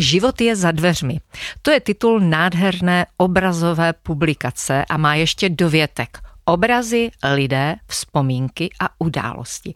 Život je za dveřmi. To je titul nádherné obrazové publikace a má ještě dovětek – obrazy, lidé, vzpomínky a události.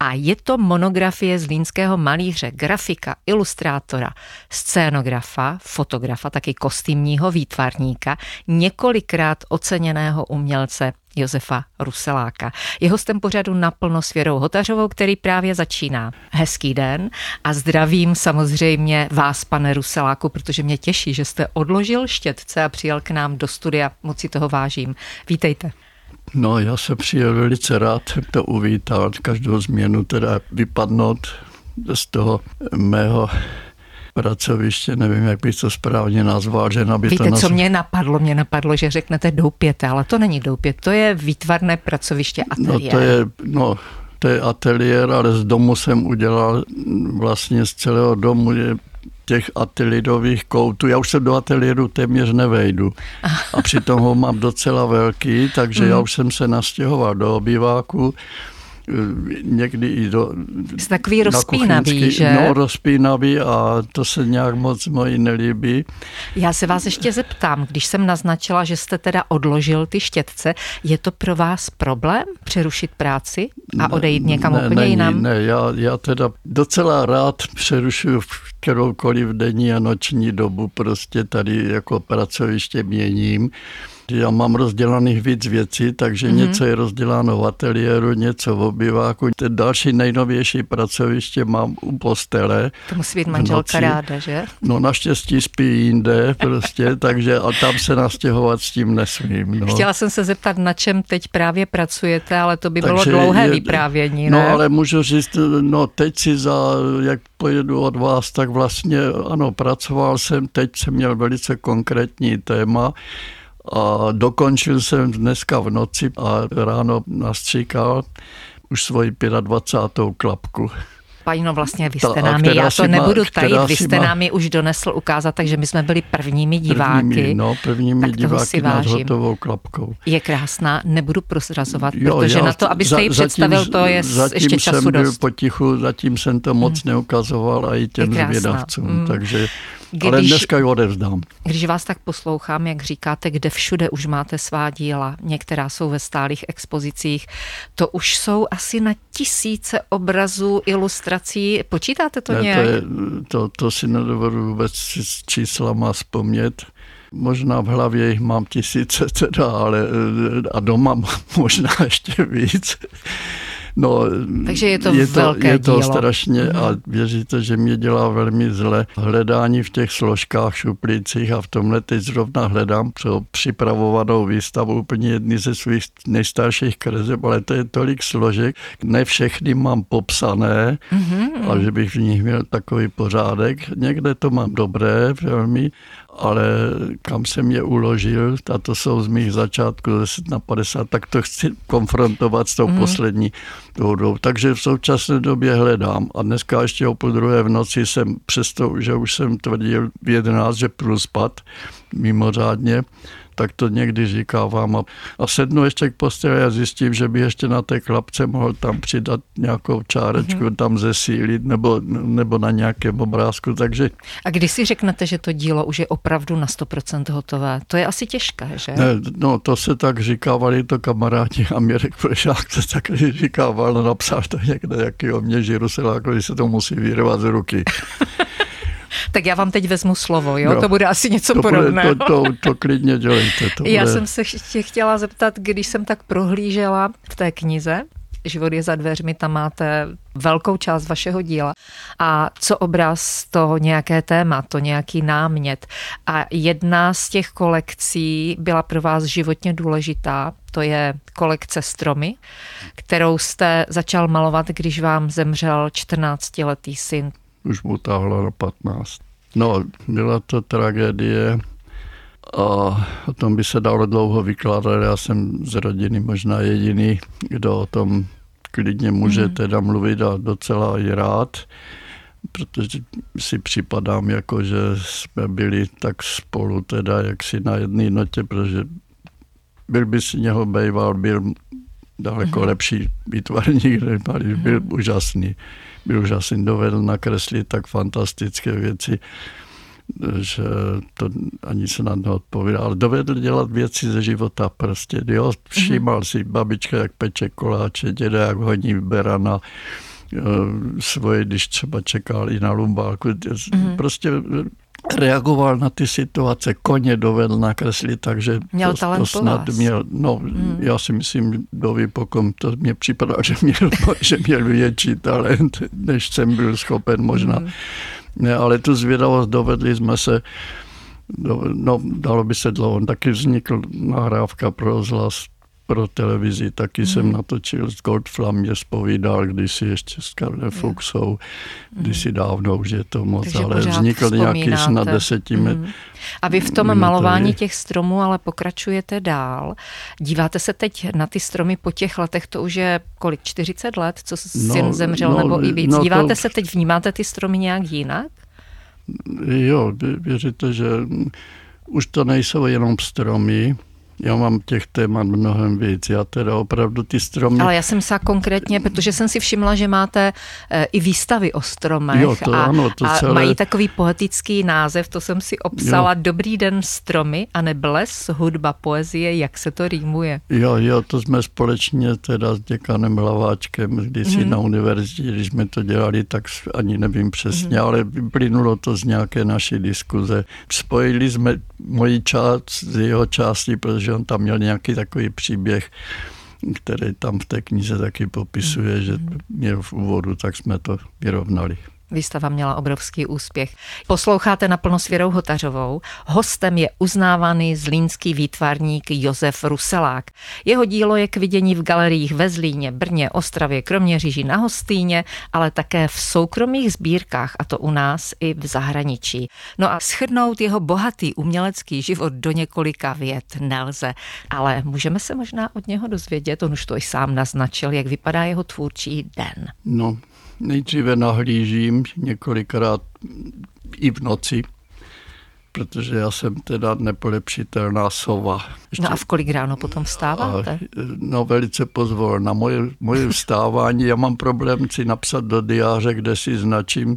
A je to monografie zlínského malíře, grafika, ilustrátora, scénografa, fotografa, taky kostýmního výtvarníka, několikrát oceněného umělce Josefa Ruseláka. Je hostem pořadu naplno s Věrou Hotařovou, který právě začíná. Hezký den a zdravím samozřejmě vás, pane Ruseláku, protože mě těší, že jste odložil štětce a přijel k nám do studia. Moc si toho vážím. Vítejte. No, já se přijel velice rád, to uvítal, každou změnu teda vypadnout z toho mého pracoviště, nevím, jak bych to správně nazval, že aby Víte, to co mě napadlo? Mě napadlo, že řeknete doupěte, ale to není doupět, to je výtvarné pracoviště ateliér. No to je, no, to je ateliér, ale z domu jsem udělal vlastně z celého domu je těch atelidových koutů. Já už se do ateliéru téměř nevejdu. A přitom ho mám docela velký, takže já mhm. už jsem se nastěhoval do obýváku někdy i do... Jsi takový rozpínavý, že? No, rozpínavý a to se nějak moc moji nelíbí. Já se vás ještě zeptám, když jsem naznačila, že jste teda odložil ty štětce, je to pro vás problém přerušit práci a odejít někam ne, úplně není, jinam? Ne, já, já teda docela rád přerušuju v kteroukoliv denní a noční dobu, prostě tady jako pracoviště měním já mám rozdělaných víc věcí, takže mm-hmm. něco je rozděláno v ateliéru, něco v obyváku. Ten další nejnovější pracoviště mám u postele. To musí být manželka ráda, že? No naštěstí spí jinde prostě, takže a tam se nastěhovat s tím nesmím. No. Chtěla jsem se zeptat, na čem teď právě pracujete, ale to by takže bylo dlouhé je, vyprávění, no, ne? No ale můžu říct, no teď si za, jak pojedu od vás, tak vlastně ano, pracoval jsem, teď jsem měl velice konkrétní téma, a dokončil jsem dneska v noci a ráno nastříkal už svoji 25. klapku. Paní, vlastně vy jste nám, já to nebudu tajit, vy jste má... nám už donesl ukázat, takže my jsme byli prvními diváky. Prvními, no, prvními tak diváky si nad hotovou klapkou. Je krásná, nebudu prosrazovat, jo, protože já, na to, abyste za, ji představil, zatím, to je zatím ještě času jsem byl dost. potichu, zatím jsem to moc hmm. neukazoval a i těm zvědavcům, hmm. takže když, Ale dneska ji odevzdám. Když vás tak poslouchám, jak říkáte, kde všude už máte svá díla, některá jsou ve stálých expozicích, to už jsou asi na tisíce obrazů, ilustrací. Počítáte to ne, nějak? To, je, to, to si nedovedu vůbec s číslama vzpomnět. Možná v hlavě jich mám tisíce teda, ale a doma možná ještě víc. No, Takže je to je to, velké Je to dílo. strašně mm. a věříte, že mě dělá velmi zle hledání v těch složkách, šuplících a v tomhle teď zrovna hledám pro připravovanou výstavu úplně jedny ze svých nejstarších kreseb, ale to je tolik složek, ne všechny mám popsané mm-hmm. a že bych v nich měl takový pořádek. Někde to mám dobré velmi, ale kam jsem je uložil, a to jsou z mých začátků 10 na 50, tak to chci konfrontovat s tou mm. poslední dohodou. Takže v současné době hledám a dneska ještě o půl druhé v noci jsem, přesto, že už jsem tvrdil v 11, že půjdu spad mimořádně, tak to někdy říkávám. A, a sednu ještě k posteli a zjistím, že by ještě na té klapce mohl tam přidat nějakou čárečku, mm-hmm. tam zesílit nebo, nebo na nějakém obrázku. Takže... A když si řeknete, že to dílo už je opravdu na 100% hotové, to je asi těžké, že? Ne, no to se tak říkávali to kamarádi a Mirek Plešák to tak říkával, no, napsal to někde, jaký o mě Žirusela, když se to musí vyrvat z ruky. Tak já vám teď vezmu slovo, jo? No, to bude asi něco to podobného. Bude, to, to, to klidně dělejte. To já bude... jsem se tě chtěla zeptat, když jsem tak prohlížela v té knize, Život je za dveřmi, tam máte velkou část vašeho díla. A co obraz, to nějaké téma, to nějaký námět. A jedna z těch kolekcí byla pro vás životně důležitá, to je kolekce Stromy, kterou jste začal malovat, když vám zemřel 14-letý syn už mu táhla na 15. No, byla to tragédie a o tom by se dalo dlouho vykládat. Já jsem z rodiny možná jediný, kdo o tom klidně může mm. teda mluvit a docela i rád, protože si připadám jako, že jsme byli tak spolu teda jaksi na jedné notě, protože byl by si něho bejval, byl daleko mm. lepší výtvarník, byl mm. úžasný byl úžasný, dovedl nakreslit tak fantastické věci. že to ani se na to odpovídá, ale dovedl dělat věci ze života prostě, jo, všímal mm-hmm. si babička, jak peče koláče, děda, jak honí berana, eh, svoje, když třeba čekal i na lumbálku. Mm-hmm. Prostě reagoval na ty situace, koně dovedl nakreslit, takže měl to, to snad vás. měl, no hmm. já si myslím, do výpokom to mě připadá, že měl, že měl větší talent, než jsem byl schopen možná. Hmm. Ne, ale tu zvědavost dovedli jsme se, no dalo by se dlouho, taky vznikl nahrávka pro rozhlas pro televizi, taky mm. jsem mhm. natočil s Goldflamě, zpovídal kdysi ještě s Karlem Fuchsou, kdysi mhm. dávno, už je to moc, Takže ale vznikl nějaký snad desetimet. Mm. A vy v tom minutově. malování těch stromů ale pokračujete dál. Díváte se teď na ty stromy po těch letech, to už je kolik, 40 let, co no, syn zemřel, no, nebo i víc. No, Díváte to... se teď, vnímáte ty stromy nějak jinak? Jo, věříte, že už to nejsou jenom stromy, já mám těch témat mnohem víc. Já teda opravdu ty stromy... Ale já jsem se konkrétně, protože jsem si všimla, že máte eh, i výstavy o stromech jo, to, a, ano, to a celé... mají takový poetický název, to jsem si obsala, jo. Dobrý den stromy a nebles, hudba, poezie, jak se to rýmuje. Jo, jo, to jsme společně teda s děkanem Hlaváčkem kdysi hmm. na univerzitě, když jsme to dělali, tak ani nevím přesně, hmm. ale vyplynulo to z nějaké naší diskuze. Spojili jsme moji část z jeho části, protože on tam měl nějaký takový příběh, který tam v té knize taky popisuje, že měl v úvodu, tak jsme to vyrovnali. Výstava měla obrovský úspěch. Posloucháte naplno s Věrou Hotařovou. Hostem je uznávaný zlínský výtvarník Josef Ruselák. Jeho dílo je k vidění v galeriích ve Zlíně, Brně, Ostravě, Kroměříži na Hostýně, ale také v soukromých sbírkách, a to u nás i v zahraničí. No a schrnout jeho bohatý umělecký život do několika vět nelze, ale můžeme se možná od něho dozvědět, on už to i sám naznačil, jak vypadá jeho tvůrčí den. No, nejdříve nahlížím několikrát i v noci, protože já jsem teda nepolepšitelná sova. Ještě, no a v kolik ráno potom vstáváte? A, no velice pozvolna. Moje, moje vstávání, já mám problém si napsat do diáře, kde si značím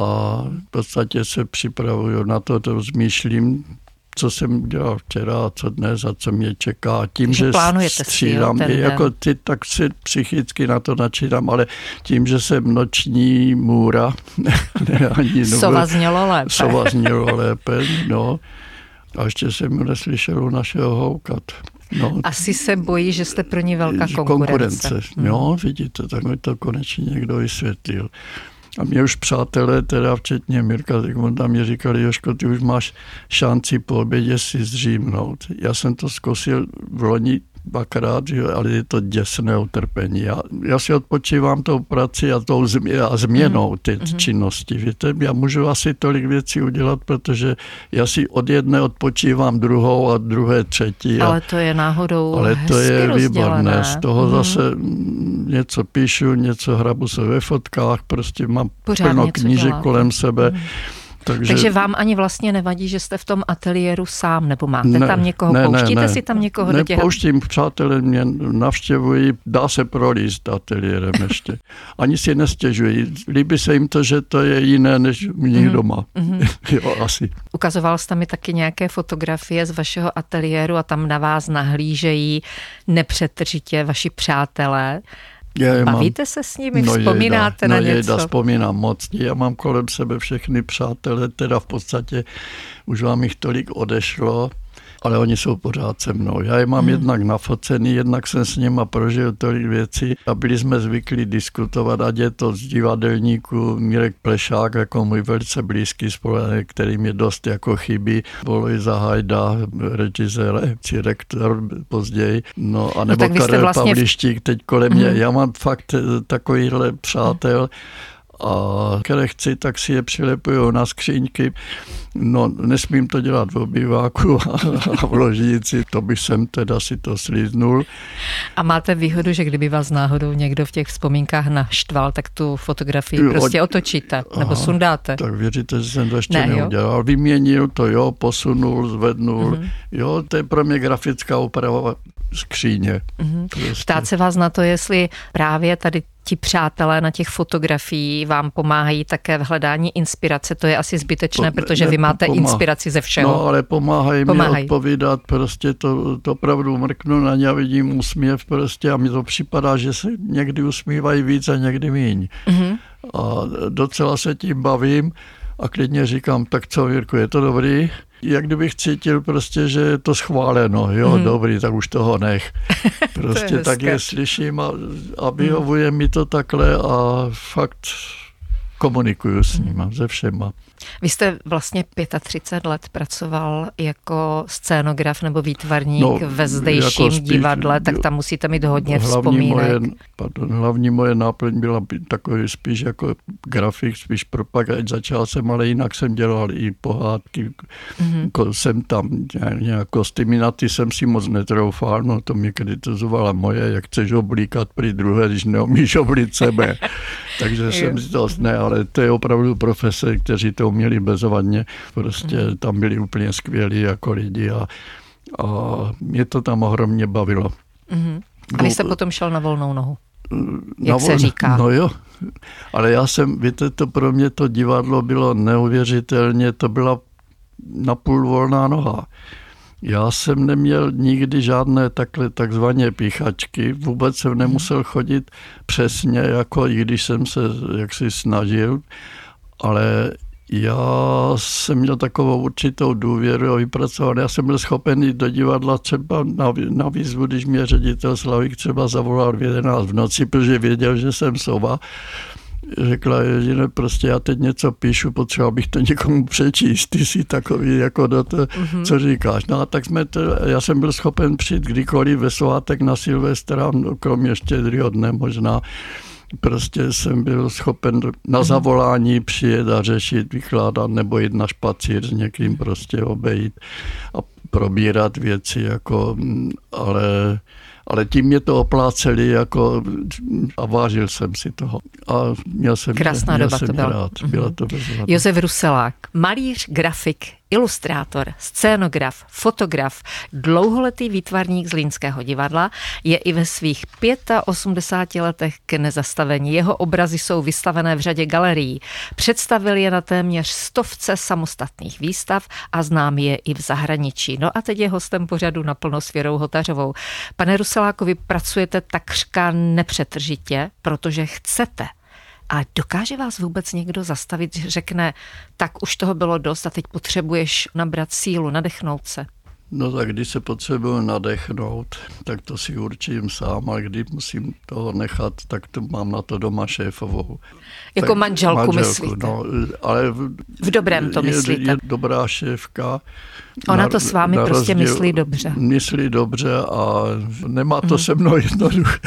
a v podstatě se připravuju na to, to zmýšlím, co jsem dělal včera a co dnes a co mě čeká. Tím, že, že střídám, si, jako ty, tak si psychicky na to načítám, ale tím, že jsem noční můra, ne, ani Sova znělo lépe. Sova znělo lépe, no. A ještě jsem neslyšel u našeho houkat. No, Asi se bojí, že jste pro ně velká konkurence. konkurence. Hmm. Jo, vidíte, tak mi to konečně někdo vysvětlil. A mě už přátelé, teda včetně Mirka Zygmunta, mě říkali, Joško, ty už máš šanci po obědě si zřímnout. Já jsem to zkusil v loni dvakrát, že, ale je to děsné utrpení. Já, já si odpočívám tou prací a tou změ, a změnou ty mm-hmm. činnosti. Víte, já můžu asi tolik věcí udělat, protože já si od jedné odpočívám druhou a druhé třetí. Ale to je náhodou Ale to je výborné. Z toho mm-hmm. zase něco píšu, něco hrabu se ve fotkách, prostě mám Pořád plno knížek kolem sebe. Mm-hmm takže, Takže vám ani vlastně nevadí, že jste v tom ateliéru sám, nebo máte ne, tam někoho, ne, pouštíte ne, si tam někoho ne, do těch... Nepouštím, přátelé mě navštěvují, dá se prolíst ateliérem ještě. Ani si nestěžují. Líbí se jim to, že to je jiné, než u nich mm. doma. Mm-hmm. jo, asi. Ukazoval jste mi taky nějaké fotografie z vašeho ateliéru a tam na vás nahlížejí nepřetržitě vaši přátelé. Já Bavíte mám, se s nimi, no vzpomínáte jejda, na no něco? Jejda, vzpomínám moc. Já mám kolem sebe všechny přátelé, teda v podstatě už vám jich tolik odešlo, ale oni jsou pořád se mnou. Já je mám hmm. jednak nafocený, jednak jsem s nima prožil tolik věcí a byli jsme zvyklí diskutovat, ať je to z divadelníku Mirek Plešák, jako můj velice blízký spolenek, který mě dost jako chybí, Boloj Zahajda, režisér, či rektor později, no a nebo no, Karel vlastně... Pavlištík teď kolem mě. Hmm. Já mám fakt takovýhle přátel, a které chci, tak si je přilepuju na skříňky. No, nesmím to dělat v obýváku a v ložnici, to bych jsem teda si to slíznul. A máte výhodu, že kdyby vás náhodou někdo v těch vzpomínkách naštval, tak tu fotografii jo, prostě otočíte nebo aha, sundáte. Tak věříte, že jsem to ještě ne, neudělal. Vyměnil to, jo, posunul, zvednul. Mm-hmm. Jo, to je pro mě grafická úprava skříně. Mm-hmm. Prostě. Ptát se vás na to, jestli právě tady ti přátelé na těch fotografií vám pomáhají také v hledání inspirace. To je asi zbytečné, to, protože ne, vy máte inspiraci ze všeho. No, ale pomáhají, pomáhají. mi odpovídat, prostě to, to opravdu mrknu na ně a vidím úsměv prostě a mi to připadá, že se někdy usmívají víc a někdy míň. Mm-hmm. A docela se tím bavím a klidně říkám, tak co Jirko, je to dobrý? Jak kdybych cítil prostě, že je to schváleno, jo, hmm. dobrý, tak už toho nech. Prostě je tak je slyším a, a vyhovuje hmm. mi to takhle a fakt komunikuju s nima, hmm. se všema. Vy jste vlastně 35 let pracoval jako scénograf nebo výtvarník no, ve zdejším jako spíš, divadle, tak tam musíte mít hodně hlavní vzpomínek. Moje, pardon, hlavní moje náplň byla takový spíš jako grafik, spíš propagač. Začal jsem, ale jinak jsem dělal i pohádky. Mm-hmm. Jako jsem tam nějak kostýmy na ty jsem si moc netroufal, no to mě kritizovala moje, jak chceš oblíkat při druhé, když neumíš oblít sebe. Takže jsem si to ne, ale to je opravdu profese, kteří to uměli bezovadně. Prostě mm. tam byli úplně skvělí jako lidi a, a mě to tam ohromně bavilo. Mm. A vy jste no, potom šel na volnou nohu? Jak na se říká. No jo, ale já jsem, víte, to pro mě to divadlo bylo neuvěřitelně, to byla napůl volná noha. Já jsem neměl nikdy žádné takhle takzvané píchačky, vůbec jsem nemusel chodit přesně, jako i když jsem se jaksi snažil, ale já jsem měl takovou určitou důvěru a vypracoval. Já jsem byl schopen jít do divadla třeba na, na výzvu, když mě ředitel Slavik třeba zavolal v 11 v noci, protože věděl, že jsem sova řekla, že prostě já teď něco píšu, potřeba bych to někomu přečíst, ty jsi takový jako do to, mm-hmm. co říkáš. No a tak jsme to, já jsem byl schopen přijít kdykoliv ve svátek na Silvestra, no, kromě štědrýho dne možná, prostě jsem byl schopen na mhm. zavolání přijet a řešit, vykládat nebo jít na špacír s někým prostě obejít a probírat věci, jako, ale ale tím mě to opláceli jako, a vážil jsem si toho. A měl jsem, Krásná měl doba jsem to byla. rád. Byla to bezvadná. Josef Ruselák, malíř, grafik, ilustrátor, scénograf, fotograf, dlouholetý výtvarník z Línského divadla, je i ve svých 85 letech k nezastavení. Jeho obrazy jsou vystavené v řadě galerií. Představil je na téměř stovce samostatných výstav a znám je i v zahraničí. No a teď je hostem pořadu naplno s Věrou Hotařovou. Pane Ruselákovi, pracujete takřka nepřetržitě, protože chcete a dokáže vás vůbec někdo zastavit, že řekne, tak už toho bylo dost a teď potřebuješ nabrat sílu, nadechnout se? No tak když se potřebuji nadechnout, tak to si určím sám, a když musím toho nechat, tak to mám na to doma šéfovou. Jako tak, manželku, manželku myslíte? No, ale v, v dobrém to myslíte? Je, je dobrá šéfka. Ona na, to s vámi prostě rozdíl, myslí dobře. Myslí dobře a nemá to hmm. se mnou jednoduché.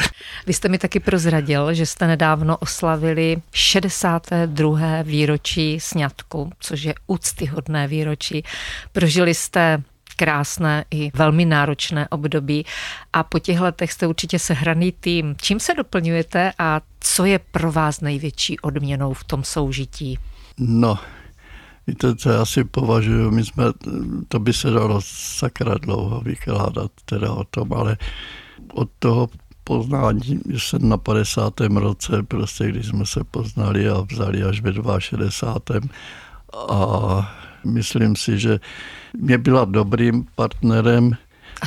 Vy jste mi taky prozradil, že jste nedávno oslavili 62. výročí sňatku, což je úctyhodné výročí. Prožili jste krásné i velmi náročné období a po těch letech jste určitě sehraný tým. Čím se doplňujete a co je pro vás největší odměnou v tom soužití? No, víte, co já si považuji, my jsme, to by se dalo sakra dlouho vykládat teda o tom, ale od toho poznání jsem na 50. roce, prostě když jsme se poznali a vzali až ve 62. A myslím si, že mě byla dobrým partnerem,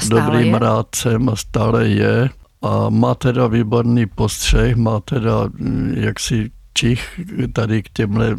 dobrým je? rádcem a stále je. A má teda výborný postřeh, má teda mm, jaksi čich tady k těmhle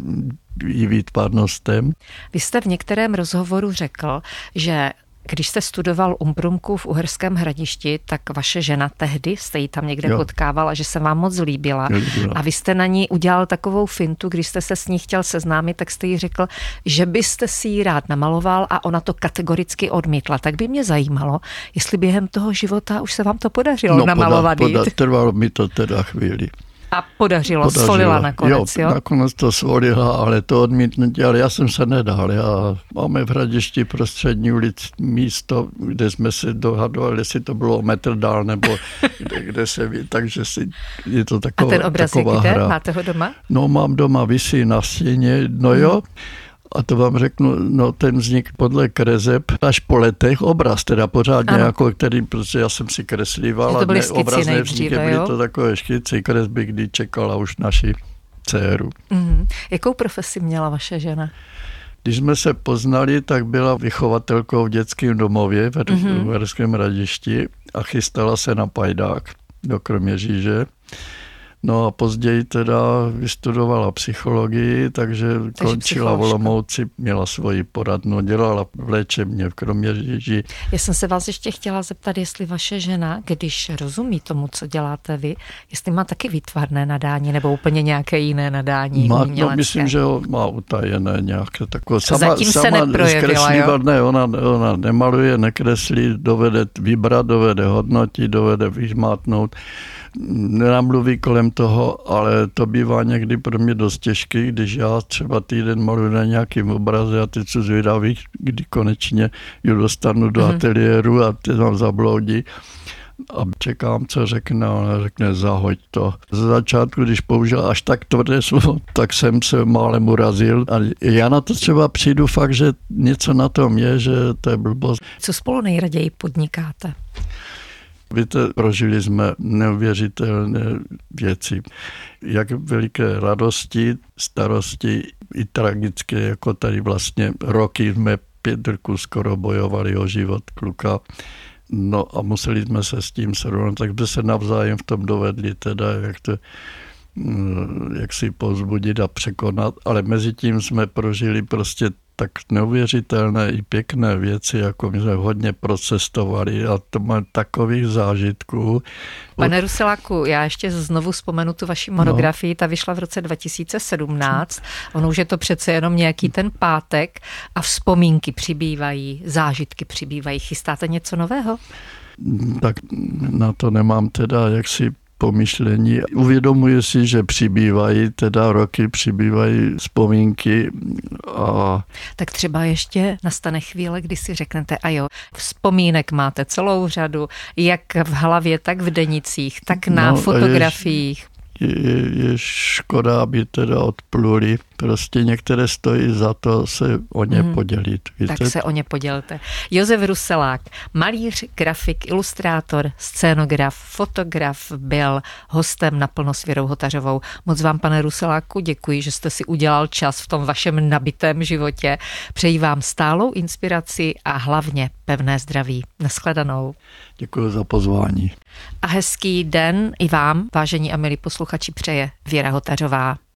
výtvarnostem. Vy jste v některém rozhovoru řekl, že když jste studoval Umbrumku v Uherském hradišti, tak vaše žena tehdy jste ji tam někde jo. potkávala, že se vám moc líbila. líbila. A vy jste na ní udělal takovou fintu, když jste se s ní chtěl seznámit, tak jste jí řekl, že byste si ji rád namaloval a ona to kategoricky odmítla. Tak by mě zajímalo, jestli během toho života už se vám to podařilo no, namalovat. Poda, poda, trvalo mi to teda chvíli. A podařilo, podařilo. svolila nakonec, jo, jo? nakonec to svolila, ale to odmítnutí, ale já jsem se nedal. Já máme v Hradišti prostřední ulic místo, kde jsme se dohadovali, jestli to bylo metr dál, nebo kde, kde se ví, takže si, je to taková A ten obraz je kde? Hra. Máte ho doma? No mám doma, vysí na stěně, no jo, A to vám řeknu, no ten vznik podle kreseb až po letech obraz, teda pořádně ano. jako který, protože já jsem si kreslíval a ne, obraz nevzniky, byly to takové škici, kresby, kdy čekala už naši dceru. Mm-hmm. Jakou profesi měla vaše žena? Když jsme se poznali, tak byla vychovatelkou v dětském domově v mm-hmm. Radišti a chystala se na pajdák do Kroměříže. No a později teda vystudovala psychologii, takže, takže končila v Olomouci, měla svoji poradnu, dělala v léčebně v Kroměříži. Já jsem se vás ještě chtěla zeptat, jestli vaše žena, když rozumí tomu, co děláte vy, jestli má taky výtvarné nadání nebo úplně nějaké jiné nadání má, No, myslím, že ho má utajené nějaké takové. Sama, Zatím sama se neprojevila, jo? Ne, ona, ona nemaluje, nekreslí, dovede vybrat, dovede hodnotit, dovede vyžmátnout nenamluví kolem toho, ale to bývá někdy pro mě dost těžké, když já třeba týden maluji na nějakým obraze a teď jsem zvědavý, kdy konečně ji dostanu do mm-hmm. ateliéru a ty tam zabloudí a čekám, co řekne, ona řekne zahoď to. Ze začátku, když použil až tak tvrdé slovo, tak jsem se málem urazil. A já na to třeba přijdu fakt, že něco na tom je, že to je blbost. Co spolu nejraději podnikáte? Víte, prožili jsme neuvěřitelné věci. Jak veliké radosti, starosti, i tragické, jako tady vlastně roky jsme Pětrku skoro bojovali o život kluka. No a museli jsme se s tím srovnat, tak jsme se navzájem v tom dovedli, teda jak to mm, jak si pozbudit a překonat, ale mezi tím jsme prožili prostě tak neuvěřitelné i pěkné věci, jako my jsme hodně procestovali a to má takových zážitků. Pane Ruseláku, já ještě znovu vzpomenu tu vaši monografii, no. ta vyšla v roce 2017, ono už je to přece jenom nějaký ten pátek a vzpomínky přibývají, zážitky přibývají. Chystáte něco nového? Tak na to nemám teda jaksi pomyšlení. Uvědomuji si, že přibývají, teda roky přibývají vzpomínky a... Tak třeba ještě nastane chvíle, kdy si řeknete, a jo, vzpomínek máte celou řadu, jak v hlavě, tak v denicích, tak na no, fotografiích je, je škoda, aby teda odpluli. Prostě některé stojí za to se o ně hmm. podělit. Víte? Tak se o ně podělte. Josef Ruselák, malíř, grafik, ilustrátor, scénograf, fotograf, byl hostem na plno s Věrou Hotařovou. Moc vám, pane Ruseláku, děkuji, že jste si udělal čas v tom vašem nabitém životě. Přeji vám stálou inspiraci a hlavně pevné zdraví. Naschledanou. Děkuji za pozvání. A hezký den i vám, vážení a milí posluchači, přeje Věra Hotařová.